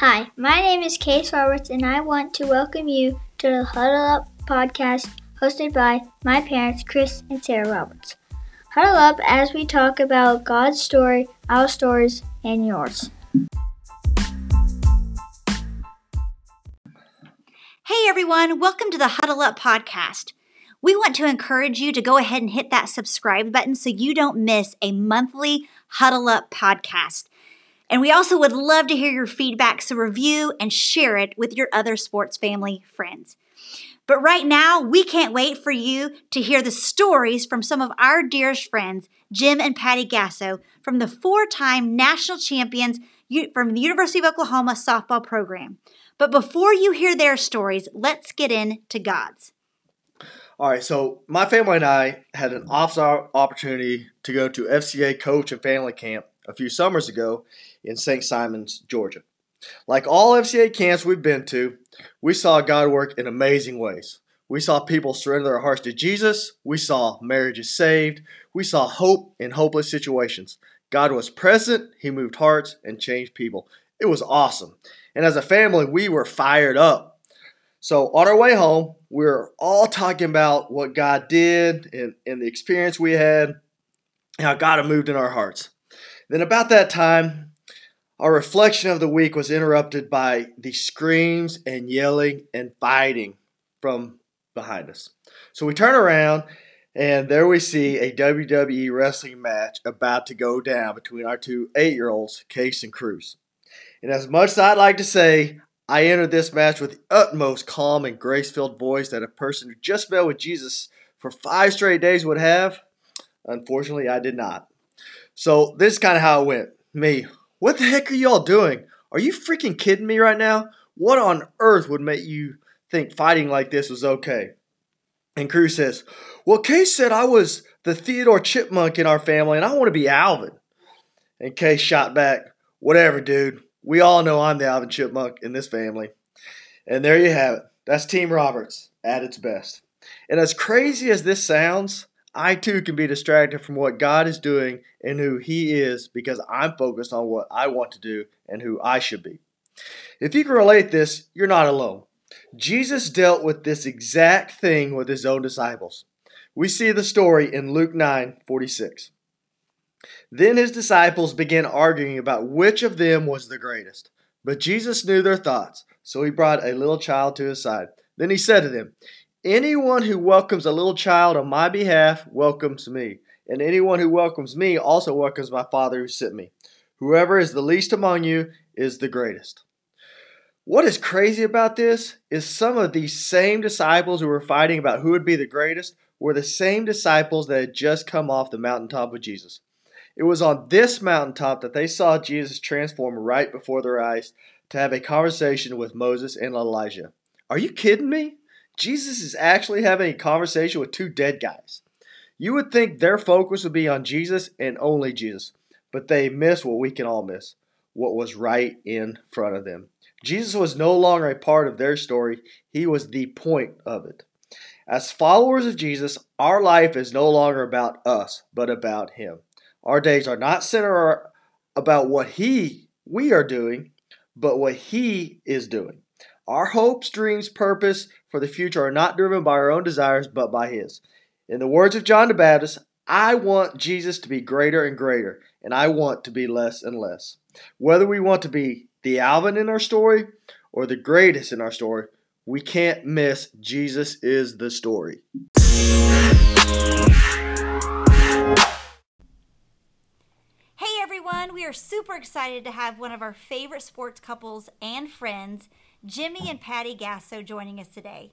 Hi, my name is Case Roberts, and I want to welcome you to the Huddle Up podcast hosted by my parents, Chris and Sarah Roberts. Huddle up as we talk about God's story, our stories, and yours. Hey everyone, welcome to the Huddle Up podcast. We want to encourage you to go ahead and hit that subscribe button so you don't miss a monthly Huddle Up podcast. And we also would love to hear your feedback, so review and share it with your other sports family friends. But right now, we can't wait for you to hear the stories from some of our dearest friends, Jim and Patty Gasso, from the four time national champions from the University of Oklahoma softball program. But before you hear their stories, let's get into God's. All right, so my family and I had an awesome opportunity to go to FCA coach and family camp a few summers ago in St. Simons, Georgia. Like all FCA camps we've been to, we saw God work in amazing ways. We saw people surrender their hearts to Jesus. We saw marriages saved. We saw hope in hopeless situations. God was present, He moved hearts and changed people. It was awesome. And as a family, we were fired up so on our way home, we were all talking about what God did and, and the experience we had, how God had moved in our hearts. Then about that time, our reflection of the week was interrupted by the screams and yelling and fighting from behind us. So we turn around and there we see a WWE wrestling match about to go down between our two eight year olds, Case and Cruz. And as much as I'd like to say, I entered this match with the utmost calm and grace filled voice that a person who just met with Jesus for five straight days would have. Unfortunately, I did not. So, this is kind of how it went. Me, what the heck are y'all doing? Are you freaking kidding me right now? What on earth would make you think fighting like this was okay? And Cruz says, Well, Case said I was the Theodore Chipmunk in our family and I want to be Alvin. And Case shot back, Whatever, dude. We all know I'm the Alvin Chipmunk in this family. And there you have it. That's Team Roberts at its best. And as crazy as this sounds, I too can be distracted from what God is doing and who He is because I'm focused on what I want to do and who I should be. If you can relate this, you're not alone. Jesus dealt with this exact thing with His own disciples. We see the story in Luke 9 46. Then his disciples began arguing about which of them was the greatest. But Jesus knew their thoughts, so he brought a little child to his side. Then he said to them, Anyone who welcomes a little child on my behalf welcomes me, and anyone who welcomes me also welcomes my Father who sent me. Whoever is the least among you is the greatest. What is crazy about this is some of these same disciples who were fighting about who would be the greatest were the same disciples that had just come off the mountaintop with Jesus. It was on this mountaintop that they saw Jesus transform right before their eyes to have a conversation with Moses and Elijah. Are you kidding me? Jesus is actually having a conversation with two dead guys. You would think their focus would be on Jesus and only Jesus, but they miss what we can all miss what was right in front of them. Jesus was no longer a part of their story, he was the point of it. As followers of Jesus, our life is no longer about us, but about him. Our days are not centered about what he we are doing, but what he is doing. Our hopes, dreams, purpose for the future are not driven by our own desires, but by his. In the words of John the Baptist, I want Jesus to be greater and greater, and I want to be less and less. Whether we want to be the Alvin in our story or the greatest in our story, we can't miss Jesus is the story. Hey everyone. We are super excited to have one of our favorite sports couples and friends, Jimmy and Patty Gasso, joining us today.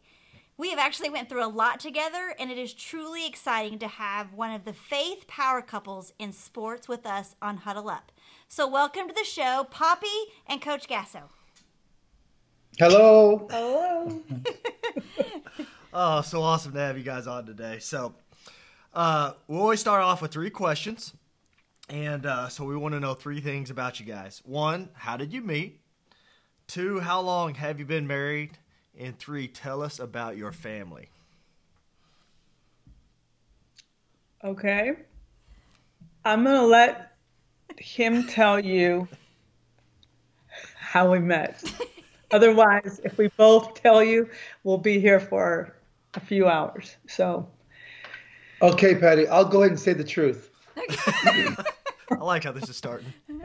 We have actually went through a lot together, and it is truly exciting to have one of the faith power couples in sports with us on Huddle Up. So, welcome to the show, Poppy and Coach Gasso. Hello. Hello. oh, so awesome to have you guys on today. So, uh, we always start off with three questions. And uh, so we want to know three things about you guys. One, how did you meet? Two, how long have you been married? And three, tell us about your family. Okay. I'm going to let him tell you how we met. Otherwise, if we both tell you, we'll be here for a few hours. So, Okay, Patty, I'll go ahead and say the truth. I like how this is starting.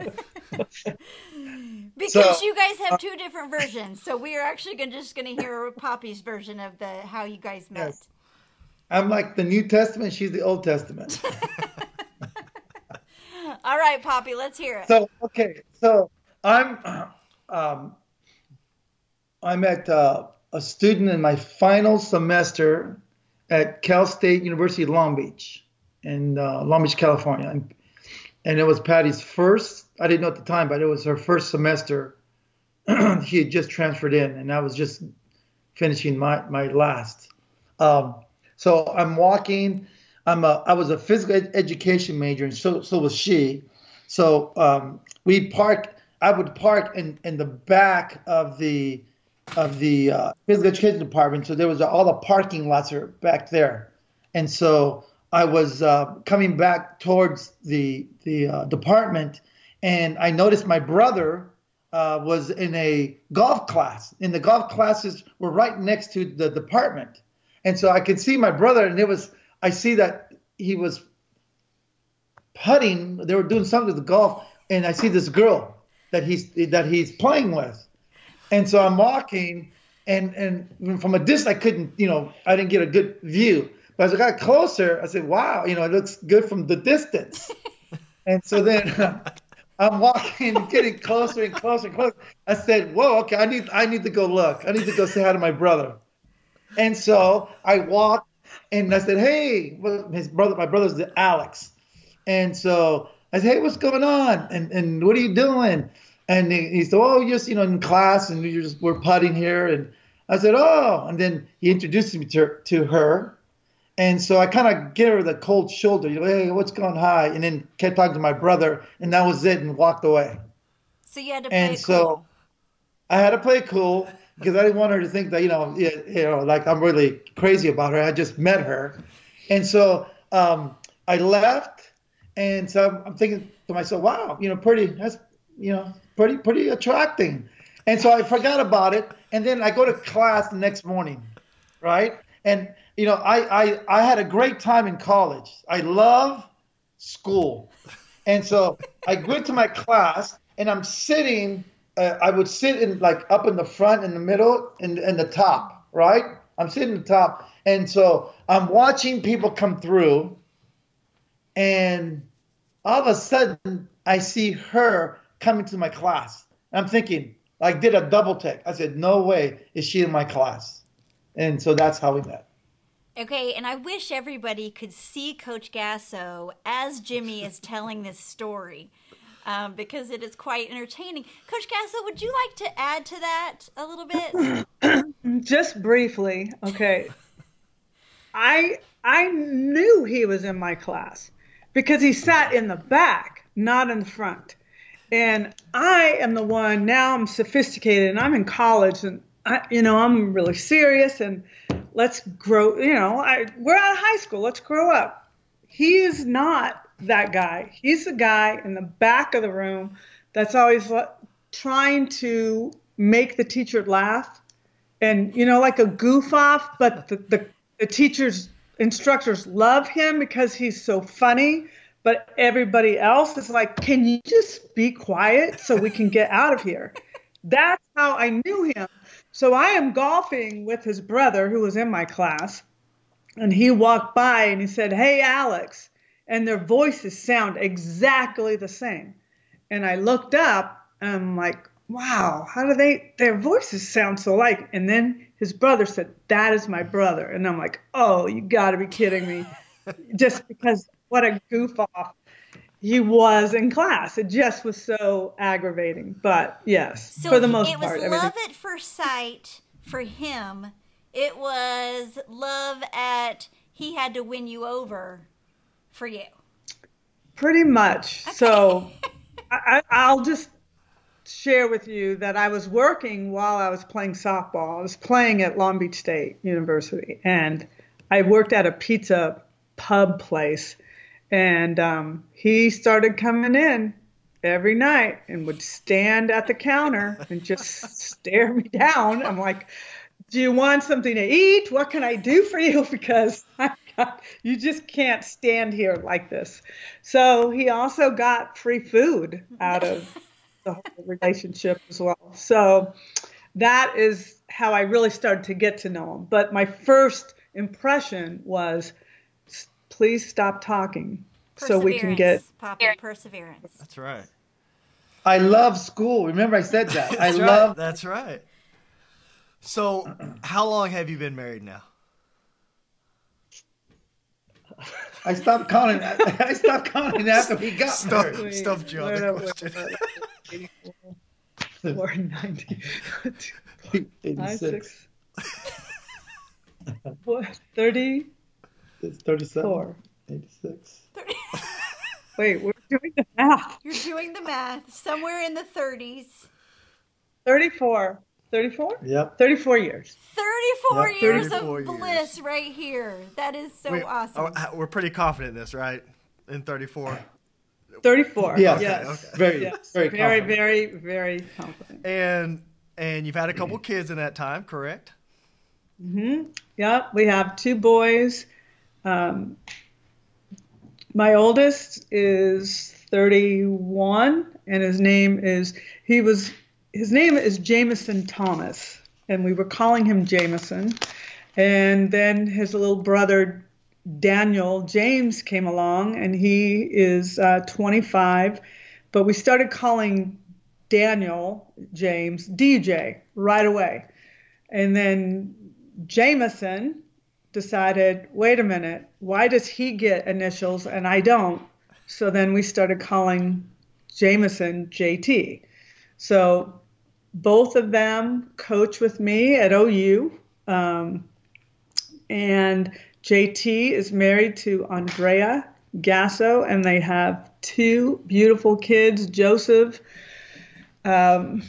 Because So- you guys have two different versions, so we are actually gonna, just going to hear Poppy's version of the how you guys met. Yes. I'm like the New Testament, she's the Old Testament. All right, Poppy, let's hear it. So okay, so I'm um, I'm at uh, a student in my final semester at Cal State University Long Beach in uh, Long Beach, California, and, and it was Patty's first. I didn't know at the time, but it was her first semester. he had just transferred in, and I was just finishing my my last. Um, so I'm walking. I'm a I was a physical ed- education major, and so so was she. So um, we park. I would park in, in the back of the of the uh, physical education department. So there was all the parking lots are back there, and so I was uh, coming back towards the the uh, department, and I noticed my brother uh, was in a golf class, and the golf classes were right next to the department, and so I could see my brother, and it was I see that he was putting. They were doing something with the golf, and I see this girl that he's that he's playing with, and so I'm walking, and and from a distance I couldn't, you know, I didn't get a good view. But as I got closer, I said, "Wow, you know, it looks good from the distance." and so then I'm walking, getting closer and closer and closer. I said, "Whoa, okay, I need I need to go look. I need to go say hi to my brother." And so I walked, and I said, "Hey," well, his brother, my brother's Alex. And so I said, "Hey, what's going on? And and what are you doing?" And he, he said, "Oh, just you know, in class, and you're just we're putting here." And I said, "Oh," and then he introduced me to to her, and so I kind of gave her the cold shoulder, you know, "Hey, what's going hi?" And then kept talking to my brother, and that was it, and walked away. So you had to play And it so cool. I had to play cool because I didn't want her to think that you know, you you know, like I'm really crazy about her. I just met her, and so um, I left, and so I'm, I'm thinking to myself, wow, you know, pretty, that's you know, pretty, pretty attracting, and so I forgot about it, and then I go to class the next morning, right, and you know, I I I had a great time in college. I love school, and so I went to my class, and I'm sitting uh, I would sit in like up in the front, in the middle, and in, in the top, right? I'm sitting in the top, and so I'm watching people come through, and all of a sudden I see her coming to my class. And I'm thinking, I did a double take. I said, "No way is she in my class," and so that's how we met. Okay, and I wish everybody could see Coach Gasso as Jimmy is telling this story um, because it is quite entertaining. Coach Gasso, would you like to add to that a little bit? just briefly, okay. I I knew he was in my class because he sat in the back, not in the front. And I am the one now I'm sophisticated and I'm in college and I you know, I'm really serious and let's grow, you know, I we're out of high school, let's grow up. He is not that guy. He's the guy in the back of the room that's always trying to make the teacher laugh and you know like a goof off but the, the, the teachers instructors love him because he's so funny but everybody else is like can you just be quiet so we can get out of here that's how i knew him so i am golfing with his brother who was in my class and he walked by and he said hey alex and their voices sound exactly the same and i looked up and i'm like wow, how do they, their voices sound so alike? And then his brother said, that is my brother. And I'm like, oh, you got to be kidding me. just because what a goof off he was in class. It just was so aggravating. But yes, So for the most part. it was love everything. at first sight for him. It was love at he had to win you over for you. Pretty much. So I, I- I'll just share with you that I was working while I was playing softball. I was playing at Long Beach State University, and I worked at a pizza pub place. And um, he started coming in, every night and would stand at the counter and just stare me down. I'm like, do you want something to eat? What can I do for you? Because you just can't stand here like this. So he also got free food out of the whole relationship as well. So that is how I really started to get to know him. But my first impression was, please stop talking so we can get Poppy, perseverance. That's right. I love school. Remember, I said that. I That's right. love. That's right. So, how long have you been married now? I stopped counting. I stopped counting after we got Stop, married. stop, Joe. Wait, The wait, question. wait, wait. Four ninety. Five, 86. six. What? Thirty. It's 37. Four. 86. Wait, we're doing the math. You're doing the math. Somewhere in the 30s. 34. 34? Yep. 34 years. 34 Yep. years 34 of years. bliss right here. That is so We- awesome. oh, We're pretty confident in this, right? In 34. 34. Yes. Yes. Okay. Very, Yes. very, very, confident. very, very confident. And and you've had a couple kids in that time, correct? Mm-hmm. Yep. we have two boys. Um, my oldest is 31, and his name is he was his name is Jameson Thomas, and we were calling him Jameson. And then his little brother Daniel James came along, and he is uh, 25. But we started calling Daniel James DJ right away. And then Jameson decided, wait a minute, why does he get initials and I don't? So then we started calling Jameson JT. So both of them coach with me at OU. Um, and JT is married to Andrea Gasso, and they have two beautiful kids, Joseph. Um,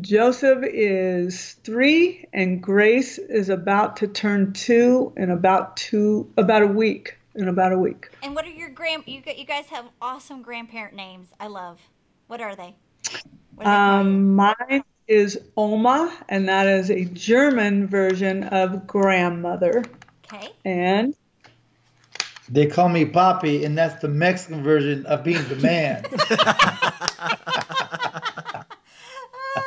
Joseph is three, and Grace is about to turn two in about two, about a week. In about a week. and what are your grand you gu- you guys have awesome grandparent names. I love. What are they? What do they? Um, mine is Oma, and that is a German version of grandmother. Okay. And They call me Poppy, and that's the Mexican version of being the man.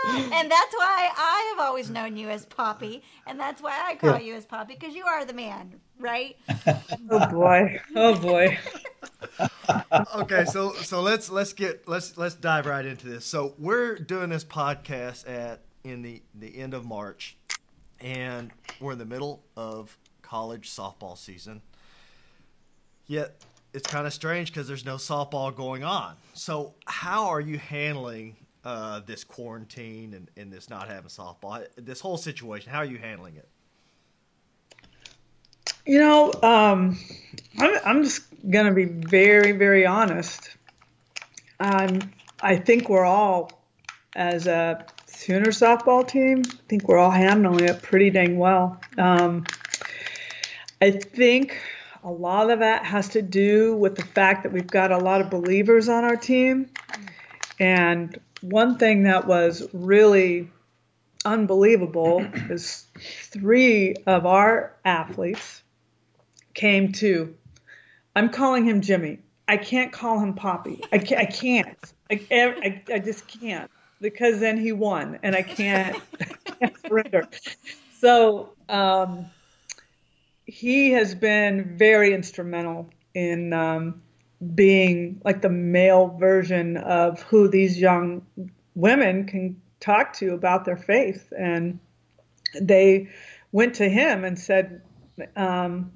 and that's why I have always known you as Poppy, and that's why I call Yeah. you as Poppy because you are the man, right? oh boy, oh boy. okay, so so let's let's get let's let's dive right into this. So we're doing this podcast at in the the end of March, and we're in the middle of college softball season. Yet it's kind of strange because there's no softball going on. So how are you handling uh, this quarantine and, and this not having softball? This whole situation, how are you handling it? You know, um, I'm, I'm just going to be very, very honest. Um, I think we're all, as a Sooner softball team, I think we're all handling it pretty dang well. Um, I think a lot of that has to do with the fact that we've got a lot of believers on our team. And one thing that was really unbelievable is three of our athletes came to. I'm calling him Jimmy. I can't call him Poppy. I can't. I can't. I, I, I just can't because then he won, and I can't, I can't surrender. So um, he has been very instrumental in um, being like the male version of who these young women can talk to about their faith, and they went to him and said, um,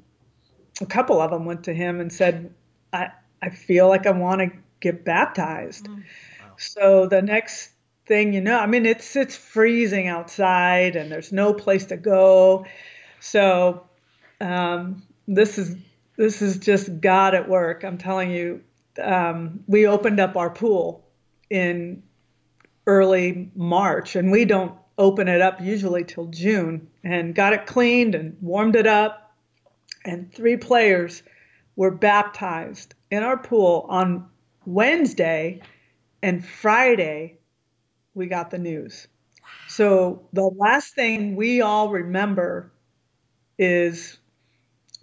a couple of them went to him and said, I, I feel like I want to get baptized. So the next thing you know, I mean, it's, it's freezing outside and there's no place to go. So, um, this is, this is just God at work. I'm telling you, um, we opened up our pool in early March and we don't open it up usually till June and got it cleaned and warmed it up and three players were baptized in our pool on Wednesday, and Friday we got the news. So the last thing we all remember is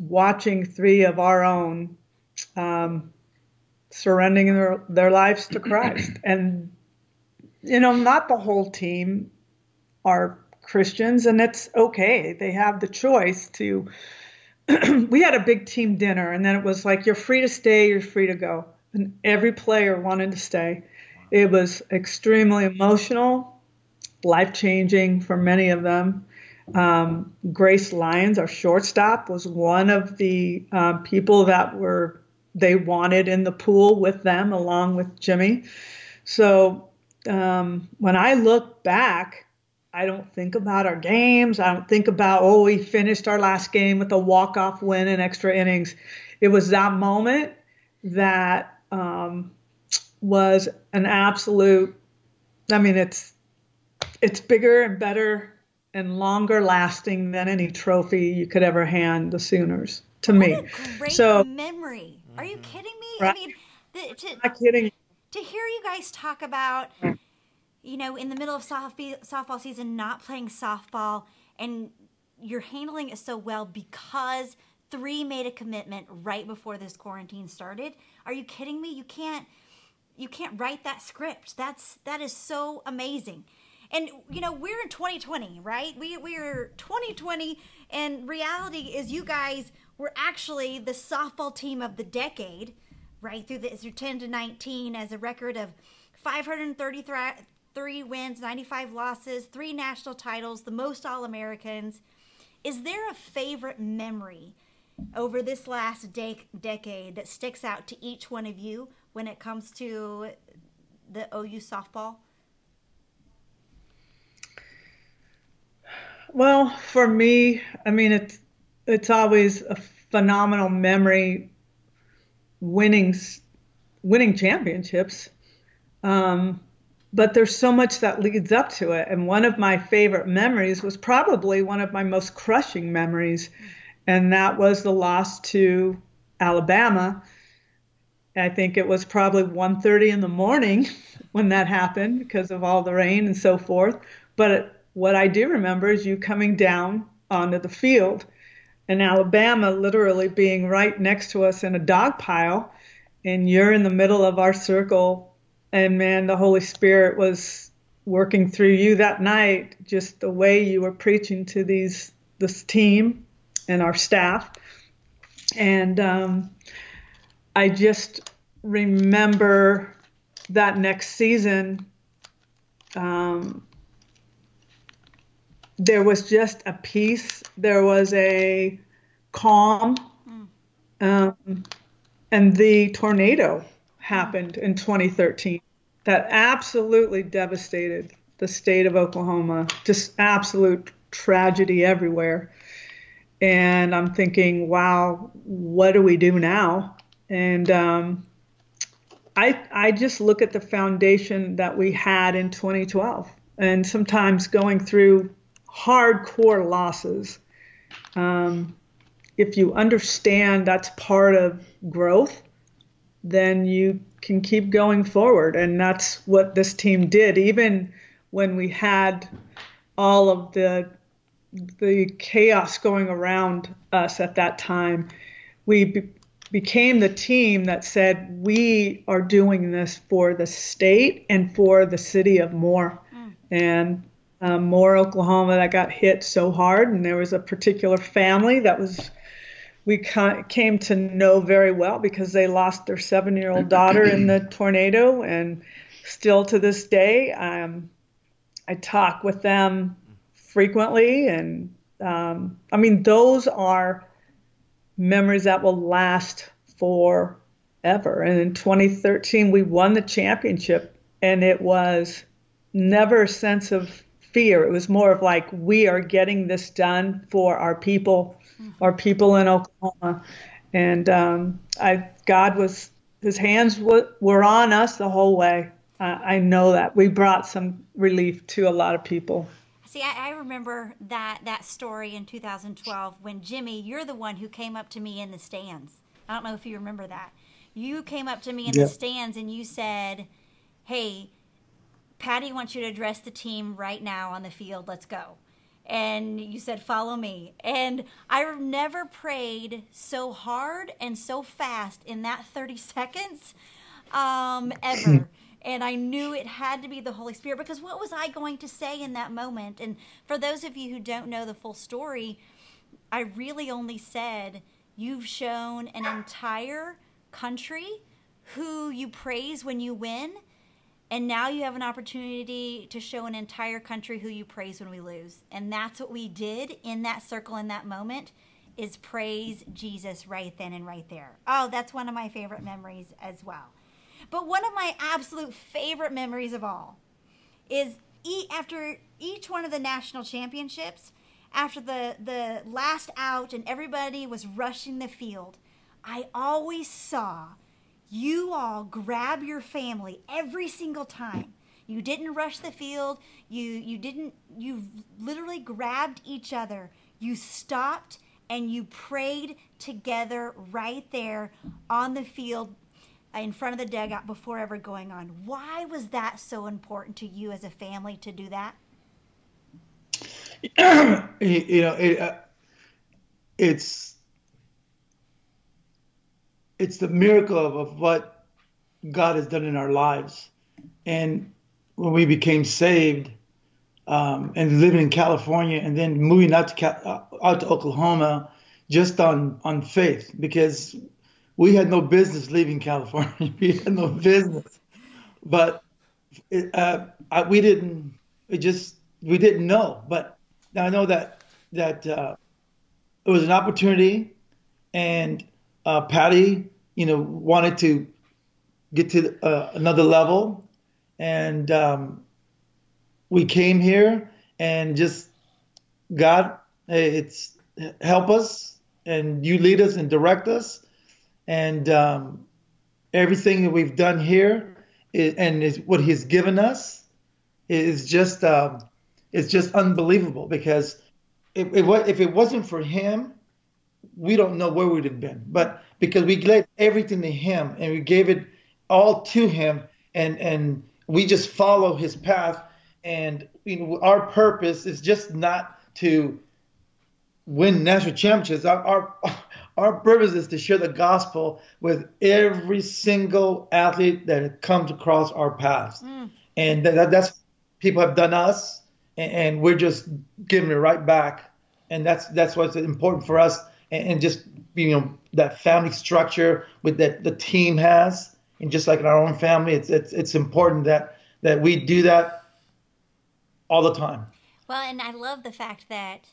watching three of our own um, surrendering their, their lives to Christ. And, you know, not the whole team are Christians, and it's okay. They have the choice to. we had a big team dinner, and then it was like, you're free to stay, you're free to go. And every player wanted to stay. It was extremely emotional, life changing for many of them. Um, Grace Lyons, our shortstop, was one of the um, people that were they wanted in the pool with them, along with Jimmy. So um, when I look back, I don't think about our games. I don't think about oh we finished our last game with a walk off win in extra innings. It was that moment that um, was an absolute. I mean, it's it's bigger and better and longer lasting than any trophy you could ever hand the Sooners to what me. A great so memory. Are you mm-hmm. kidding me? Right. I mean, the, to, not kidding. to hear you guys talk about, you know, in the middle of softball season, not playing softball, and you're handling it so well because three made a commitment right before this quarantine started. Are you kidding me? You can't you can't write that script. That's that is so amazing. And you know, we're in 2020, right? We we're 2020 and reality is you guys were actually the softball team of the decade, right? Through the through 10 to 19 as a record of 533 wins, 95 losses, three national titles, the most All-Americans. Is there a favorite memory over this last de- decade that sticks out to each one of you when it comes to the OU softball? Well, for me, I mean it's it's always a phenomenal memory winning winning championships. Um, but there's so much that leads up to it. And one of my favorite memories was probably one of my most crushing memories, and that was the loss to Alabama. I think it was probably 1:30 in the morning when that happened because of all the rain and so forth. But what I do remember is you coming down onto the field and Alabama literally being right next to us in a dog pile and you're in the middle of our circle and man the Holy Spirit was working through you that night just the way you were preaching to these this team and our staff. And um, I just remember that next season um, there was just a peace. There was a calm. Um, and the tornado happened in 2013 that absolutely devastated the state of Oklahoma. Just absolute tragedy everywhere. And I'm thinking, wow, what do we do now? And um, I, I just look at the foundation that we had in 2012. And sometimes going through hardcore losses. Um, if you understand that's part of growth, then you can keep going forward. And that's what this team did. Even when we had all of the the chaos going around us at that time, we be- became the team that said we are doing this for the state and for the city of Moore. Mm. And um, Moore, Oklahoma, that got hit so hard, and there was a particular family that was we came to know very well because they lost their seven-year-old daughter in the tornado, and still to this day, um, I talk with them frequently, and um, I mean those are memories that will last forever. And in 2013, we won the championship, and it was never a sense of fear. It was more of like, we are getting this done for our people, mm-hmm. our people in Oklahoma. And um, I, God was, his hands w- were on us the whole way. I know that we brought some relief to a lot of people. See, I, I, remember that that story in 2012 when Jimmy, you're the one who came up to me in the stands. I don't know if you remember that. You came up to me in yeah. the stands and you said, hey, Patty wants you to address the team right now on the field. Let's go. And you said, follow me. And I've never prayed so hard and so fast in that 30 seconds um, ever. and I knew it had to be the Holy Spirit because what was I going to say in that moment? And for those of you who don't know the full story, I really only said, You've shown an entire country who you praise when you win. And now you have an opportunity to show an entire country who you praise when we lose. And that's what we did in that circle in that moment is praise Jesus right then and right there. Oh, that's one of my favorite memories as well. But one of my absolute favorite memories of all is after each one of the national championships, after the, the last out and everybody was rushing the field, I always saw you all grab your family every single time. You didn't rush the field. You you didn't you literally grabbed each other. You stopped and you prayed together right there on the field in front of the dugout before ever going on. Why was that so important to you as a family to do that? you know, it, uh, it's it's the miracle of, of what God has done in our lives, and when we became saved um, and living in California, and then moving out to uh, out to Oklahoma, just on on faith, because we had no business leaving California. we had no business, but it, uh, I, we didn't. It just we didn't know, but I know that that uh, it was an opportunity, and uh, Patty, you know, wanted to get to uh, another level, and um, we came here and just God, it's help us, and you lead us and direct us, and um, everything that we've done here, is, and is what He's given us, is just. It's just unbelievable because if, if it wasn't for him, we don't know where we'd have been. But because we gave everything to him and we gave it all to him, and and we just follow his path, and you know, our purpose is just not to win national championships. Our, our our purpose is to share the gospel with every single athlete that comes across our paths, mm. and that, that's people have done us and, we're just giving it right back. And that's that's what's important for us, and, and just you know that family structure with that the team has, and just like in our own family, it's it's it's important that that we do that all the time. Well, and I love the fact that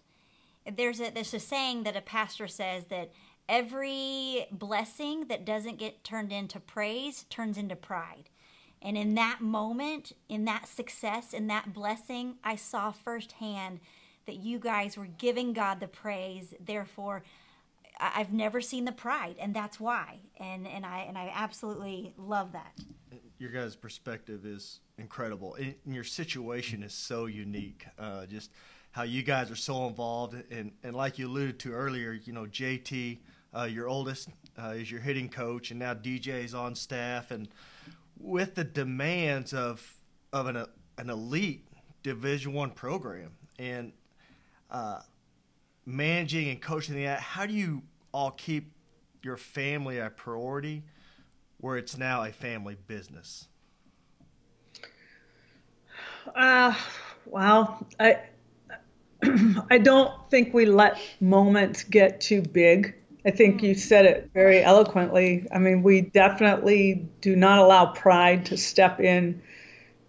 there's a there's a saying that a pastor says that every blessing that doesn't get turned into praise turns into pride. And in that moment, in that success, in that blessing, I saw firsthand that you guys were giving God the praise. Therefore, I've never seen the pride, and that's why. And and I and I absolutely love that. Your guys' perspective is incredible, and your situation is so unique. Uh, just how you guys are so involved, and and like you alluded to earlier, you know, JT, uh, your oldest, uh, is your hitting coach, and now DJ is on staff, and with the demands of of an an elite Division One program and uh, managing and coaching that, how do you all keep your family a priority where it's now a family business? Uh, well, I I don't think we let moments get too big. I think you said it very eloquently. I mean, we definitely do not allow pride to step in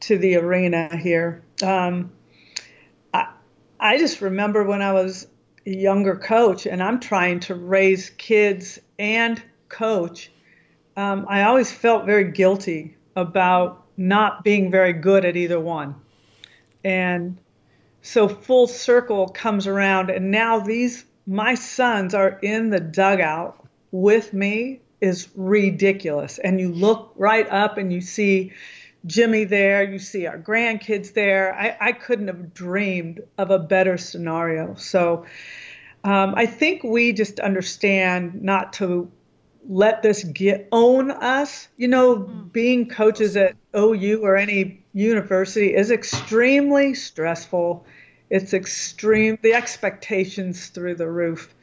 to the arena here. Um, I, I just remember when I was younger coach and I'm trying to raise kids and coach, um, I always felt very guilty about not being very good at either one. And so full circle comes around, and now these my sons are in the dugout with me is ridiculous. And you look right up and you see Jimmy there, you see our grandkids there. I, I couldn't have dreamed of a better scenario. So um, I think we just understand not to let this get own us. You know, being coaches at OU or any university is extremely stressful. It's extreme, the expectations through the roof.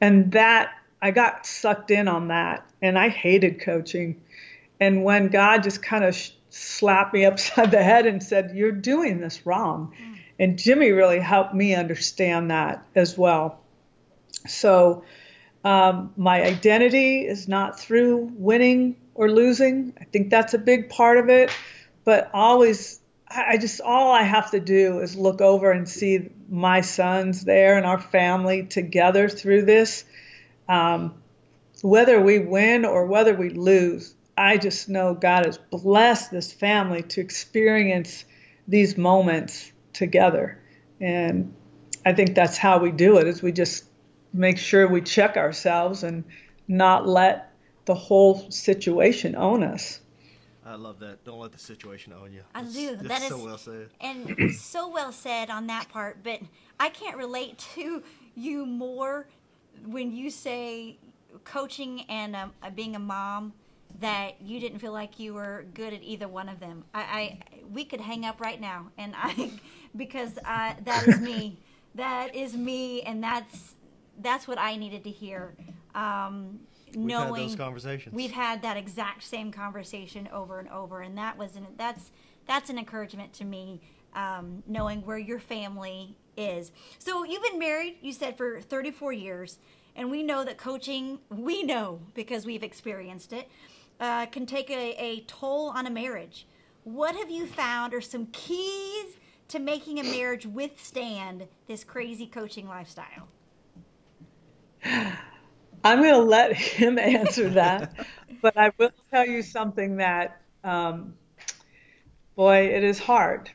And that, I got sucked in on that and I hated coaching. And when God just kind of sh- slapped me upside the head and said, You're doing this wrong. And Jimmy really helped me understand that as well. So, um, my identity is not through winning or losing. I think that's a big part of it. But always, I I just, all I have to do is look over and see my sons there and our family together through this. Um, whether we win or whether we lose, I just know God has blessed this family to experience these moments together. And I think that's how we do it is we just make sure we check ourselves and not let the whole situation own us. I love that. Don't let the situation own you. I That's- do. That's That is so well said. and so well said on that part. But I can't relate to you more when you say coaching and um, being a mom that you didn't feel like you were good at either one of them. I, I we could hang up right now, and I because I, that is me. that is me, and that's that's what I needed to hear. Um, We've had knowing those conversations. We've had that exact same conversation over and over, and that was an, that's that's an encouragement to me, um, knowing where your family is. So you've been married, you said, for 34 years, and we know that coaching, we know because we've experienced it, uh, can take a, a toll on a marriage. What have you found are some keys to making a marriage withstand this crazy coaching lifestyle? I'm going to let him answer that, but I will tell you something that, um, boy, it is hard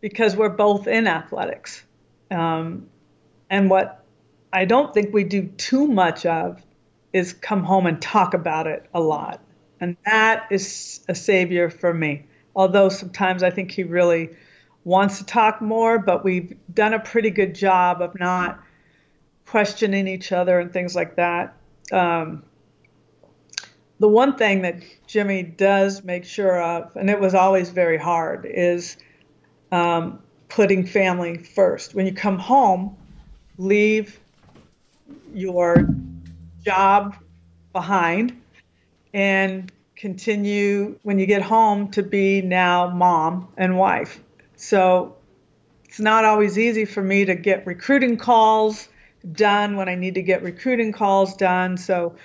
because we're both in athletics. Um, and what I don't think we do too much of is come home and talk about it a lot. And that is a savior for me. Although sometimes I think he really wants to talk more, but we've done a pretty good job of not questioning each other and things like that. Um, the one thing that Jimmy does make sure of, and it was always very hard, is um, putting family first. When you come home, leave your job behind and continue when you get home to be now mom and wife. So it's not always easy for me to get recruiting calls done when I need to get recruiting calls done. So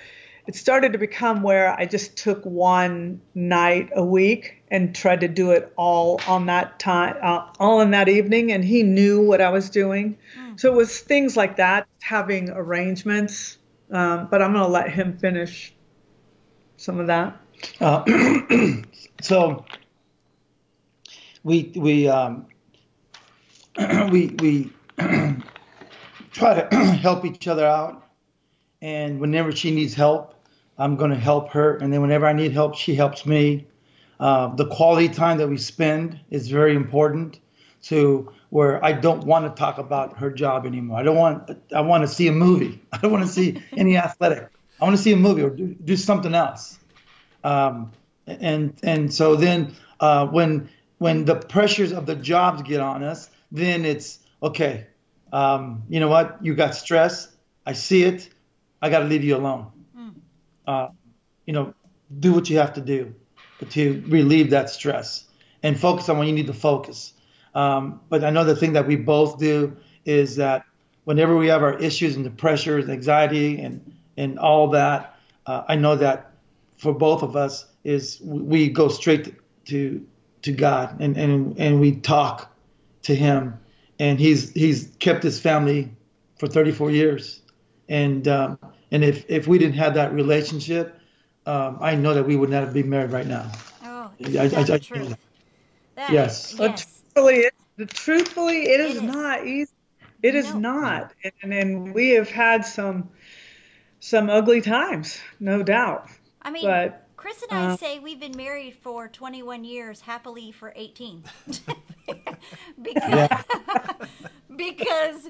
it started to become where I just took one night a week and tried to do it all on that time, uh, all in that evening. And he knew what I was doing. So it was things like that, having arrangements. Um, but I'm going to let him finish some of that. Uh, so we we um, we we try to help each other out, and whenever she needs help, I'm going to help her, and then whenever I need help, she helps me. Uh, the quality time that we spend is very important to where I don't want to talk about her job anymore. I don't want I want to see a movie. I don't want to see any athletic. I want to see a movie or do, do something else. Um, and and so then uh, when when the pressures of the jobs get on us, then it's okay. Um, you know what? You got stress. I see it. I got to leave you alone. Uh, you know, do what you have to do to relieve that stress and focus on when you need to focus. Um, but I know the thing that we both do is that whenever we have our issues and the pressures, anxiety, and and all that, uh, I know that for both of us is we go straight to to, to God and, and and we talk to Him, and He's He's kept His family for 34 years, and um, and if if we didn't have that relationship, um, I know that we would not be married right now. Oh, I- isn't I- the I- truth? That- Yes. yes. Truthfully, it, truthfully, it is, It is. not easy. It is No. not, and, and we have had some some ugly times, no doubt. I mean, But, Chris and I uh, say we've been married for 21 years, happily for 18. because, because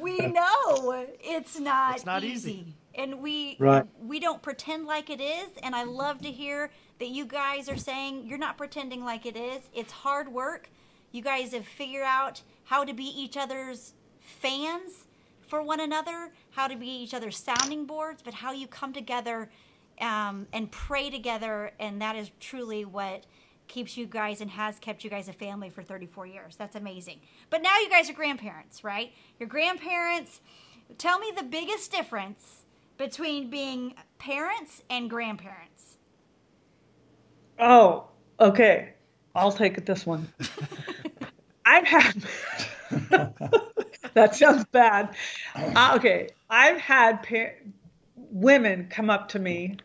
we know it's not, It's not easy. and we Right. we don't pretend like it is. And I love to hear that you guys are saying you're not pretending like it is. It's hard work. You guys have figured out how to be each other's fans for one another, how to be each other's sounding boards, but how you come together um, and pray together, and that is truly what keeps you guys and has kept you guys a family for 34 years. That's amazing. But now you guys are grandparents, right? Your grandparents. Tell me the biggest difference between being parents and grandparents. Oh, okay. I'll take it this one. I've had. that sounds bad. Uh, okay, I've had women come up to me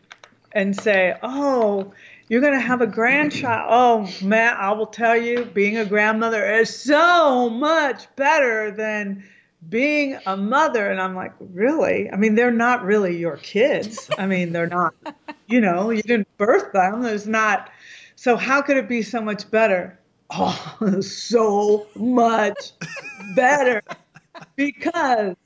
and say, "Oh, you're gonna have a grandchild." Oh man, I will tell you, being a grandmother is so much better than being a mother. And I'm like, really? I mean, they're not really your kids. I mean, they're not. You know, you didn't birth them. There's not. So how could it be so much better? Oh, so much better because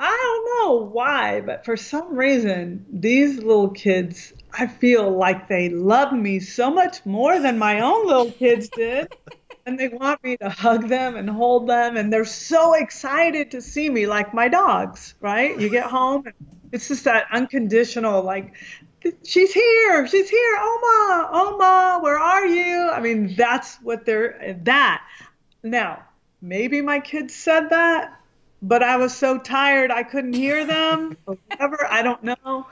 I don't know why, but for some reason, these little kids, I feel like they love me so much more than my own little kids did. And they want me to hug them and hold them. And they're so excited to see me, like my dogs, right? You get home, and it's just that unconditional, like, she's here, she's here, Oma, Oma, where are you? I mean, that's what they're, that. Now, maybe my kids said that, but I was so tired I couldn't hear them whatever. I don't know.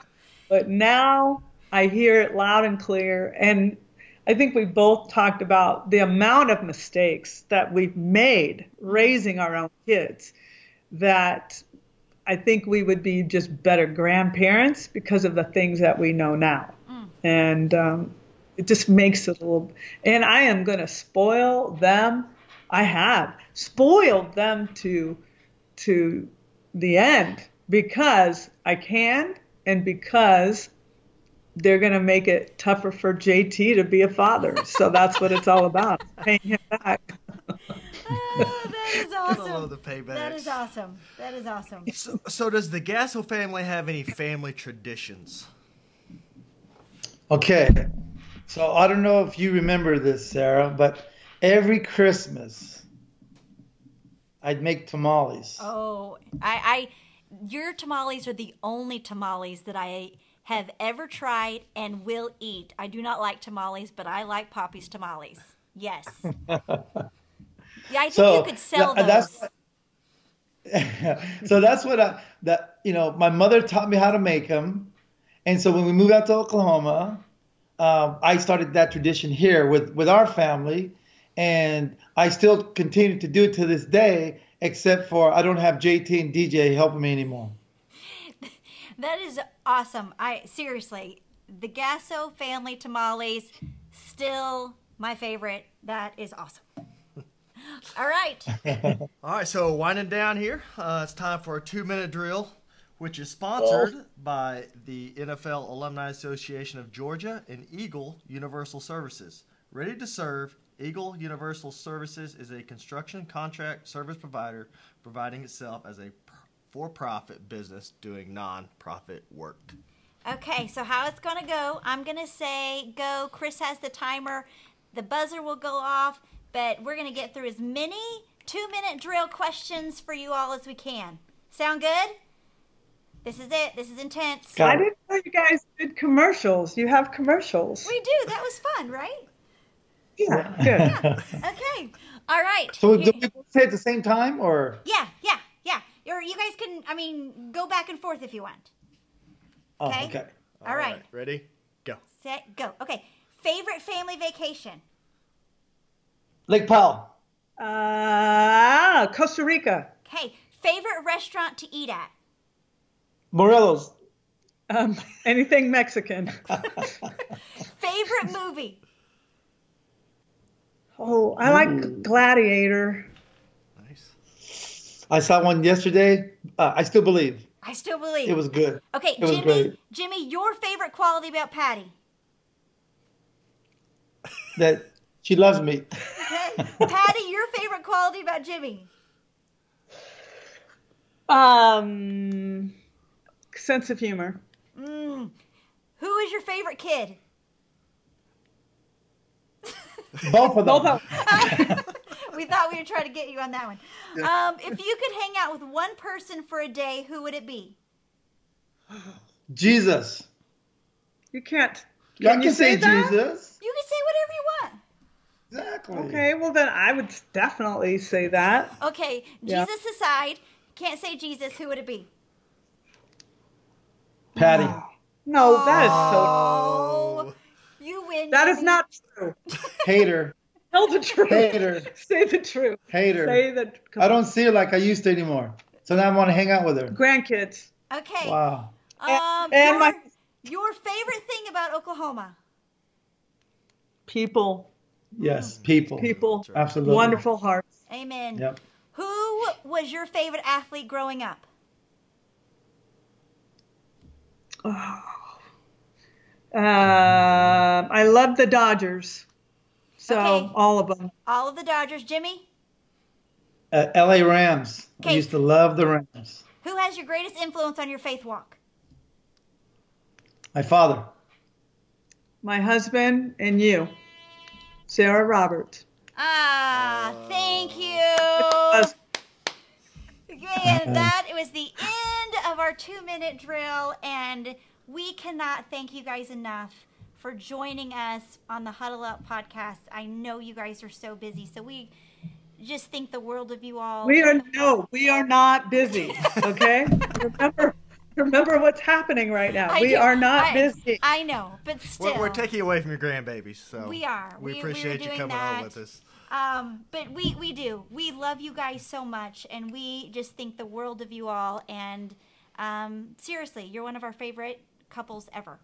But now I hear it loud and clear. And I think we both talked about the amount of mistakes that we've made raising our own kids that I think we would be just better grandparents because of the things that we know now. And um, it just makes it a little, and I am going to spoil them. I have spoiled them to to the end because I can and because they're going to make it tougher for JT to be a father. So that's what it's all about, paying him back. Oh, that is I love awesome. the paybacks. That is awesome. That is awesome. So, so does the Gasso family have any family traditions? Okay. So I don't know if you remember this, Sarah, but every Christmas I'd make tamales. Oh, I, I, your tamales are the only tamales that I have ever tried and will eat. I do not like tamales, but I like Poppy's tamales. Yes. yeah, I think So, you could sell those. that's so that's what I that you know my mother taught me how to make them, and so when we moved out to Oklahoma, um, I started that tradition here with with our family, and I still continue to do it to this day, except for I don't have JT and DJ helping me anymore. That is awesome. I seriously, the Gasso family tamales still my favorite. That is awesome. All right. All right, so winding down here, uh, it's time for a two-minute drill, which is sponsored by the NFL Alumni Association of Georgia and Eagle Universal Services. Ready to serve, Eagle Universal Services is a construction contract service provider providing itself as a for-profit business doing non-profit work. Okay, so how it's going to go, I'm going to say go. Chris has the timer. The buzzer will go off, but we're going to get through as many two minute drill questions for you all as we can. Sound good? This is it. This is intense. Got I didn't know you guys did commercials. You have commercials. We do. That was fun, right? Yeah, good. Okay. All right. So do we both say at the same time, or yeah, yeah, yeah. Or you guys can, I mean, go back and forth if you want. oh, Okay. okay. All right. Ready? Go. Set, go. Okay. Favorite family vacation? Lake Powell, Ah, Costa Rica. Okay. Favorite restaurant to eat at? Morelos, Um, anything Mexican. Favorite movie? Oh, I like Gladiator. Nice. I saw one yesterday. Uh, I still believe I still believe. it was good. Okay, it Jimmy. Jimmy, your favorite quality about Patty? That she loves me. Okay. Patty, your favorite quality about Jimmy? Um, sense of humor. Mm. Who is your favorite kid? Both of them. Both of we thought we were trying to get you on that one. Um, if you could hang out with one person for a day, who would it be? Jesus. You can't. I Can can you say, say that? Jesus. You can say whatever you want. Exactly. Okay, well then I would definitely say that. Okay, Yeah. Jesus aside, can't say Jesus. Who would it be? Patty. No, that is so. Oh, you win. That is not true. Hater. Tell the truth. Hater. Say the truth. Hater. Say the. I don't see her like I used to anymore. So now I want to hang out with her. Grandkids. Okay. Wow. Um, and your, my- your favorite thing about Oklahoma? People. Yes, people. People. Absolutely. Wonderful hearts. Amen. Yep. Who was your favorite athlete growing up? Um, I love the Dodgers. So Okay. all of them. All of the Dodgers. Jimmy, Uh, LA Rams. I used to love the Rams. who has your greatest influence on your faith walk? My father. My husband and you, Sarah Roberts. Ah, thank you. Us. And that was the end of our two minute drill. And we cannot thank you guys enough for joining us on the Huddle Up podcast. I know you guys are so busy. So we just think the world of you all. We are no, we are not busy. Okay, remember, remember what's happening right now. I we do- are not I- busy. I know, but still. We're, we're taking away from your grandbabies, so We are. We We- we appreciate were you coming that. on with us. Um, but we we do. We love you guys so much, and we just think the world of you all. And um, seriously, you're one of our favorite couples ever.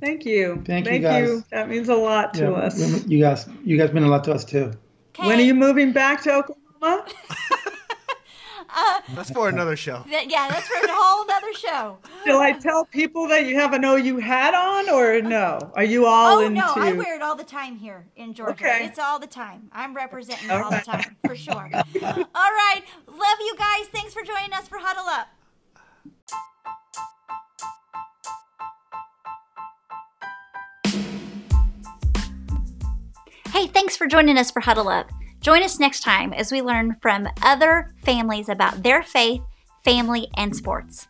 Thank you. Thank you, guys. That means a lot to Yeah, us. You guys, you guys mean a lot to us too. Okay. When are you moving back to Oklahoma? Uh, that's for another show. That- yeah, that's for a whole other show. Shall I tell people that you have an OU hat on, or no? Are you all Oh into? no, I wear it all the time here in Georgia. Okay. It's all the time. I'm representing All all the time for sure. all right, love you guys. Thanks for joining us for Huddle Up. Hey, thanks for joining us for Huddle Up. Join us next time as we learn from other families about their faith, family, and sports.